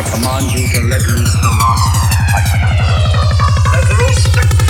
I command you to let loose the master. Let loose the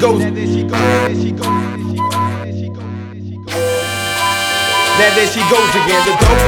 Now there she goes. Now there she goes again. The dopest.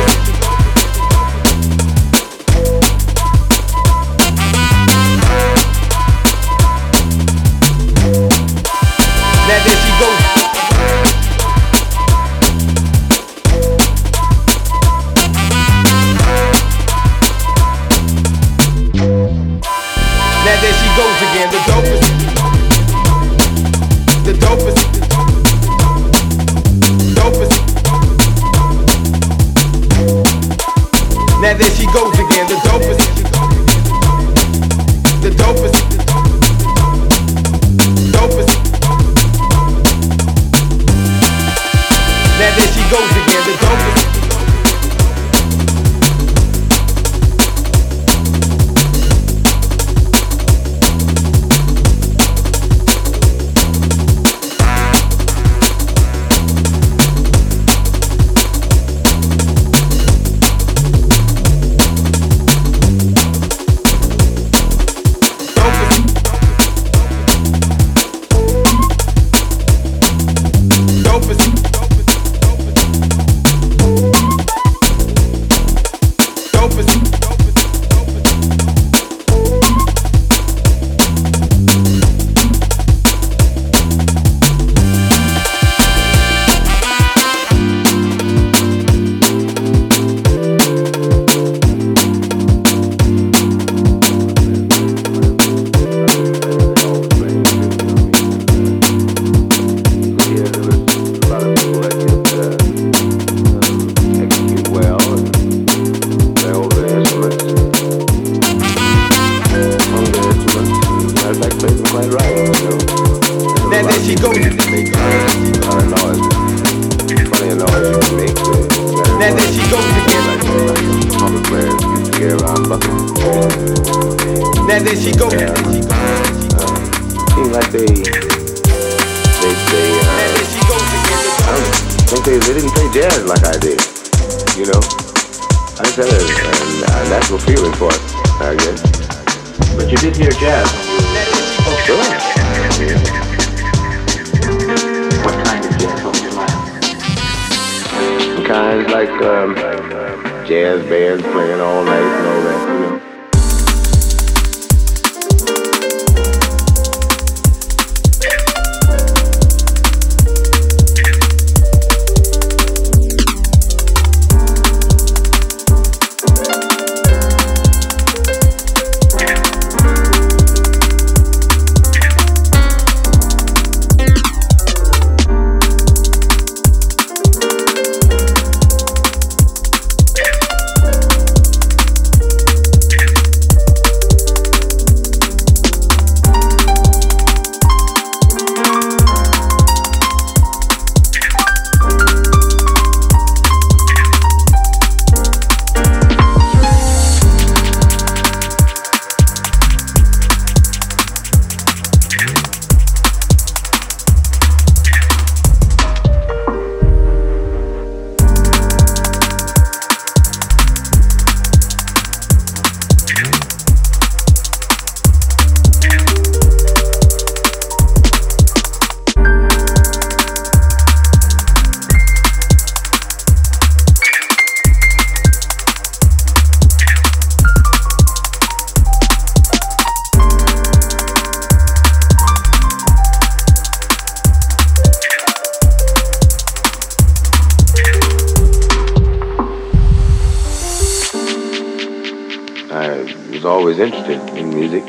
Always interested in music,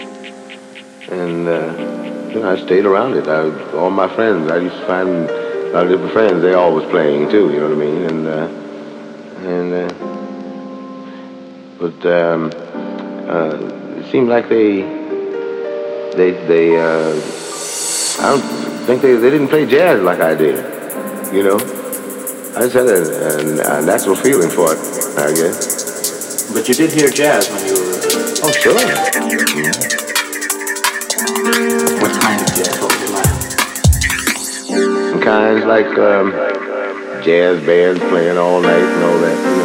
and uh, you know, I stayed around it. I, all my friends, I used to find a lot of different friends. They all was playing too. You know what I mean? And uh, and uh, but um, uh, it seemed like they they they uh, I don't think they they didn't play jazz like I did. You know, I just had a, a, a natural feeling for it. I guess. But you did hear jazz when you were. Oh. What kind of kinds like um, jazz bands playing all night and all that.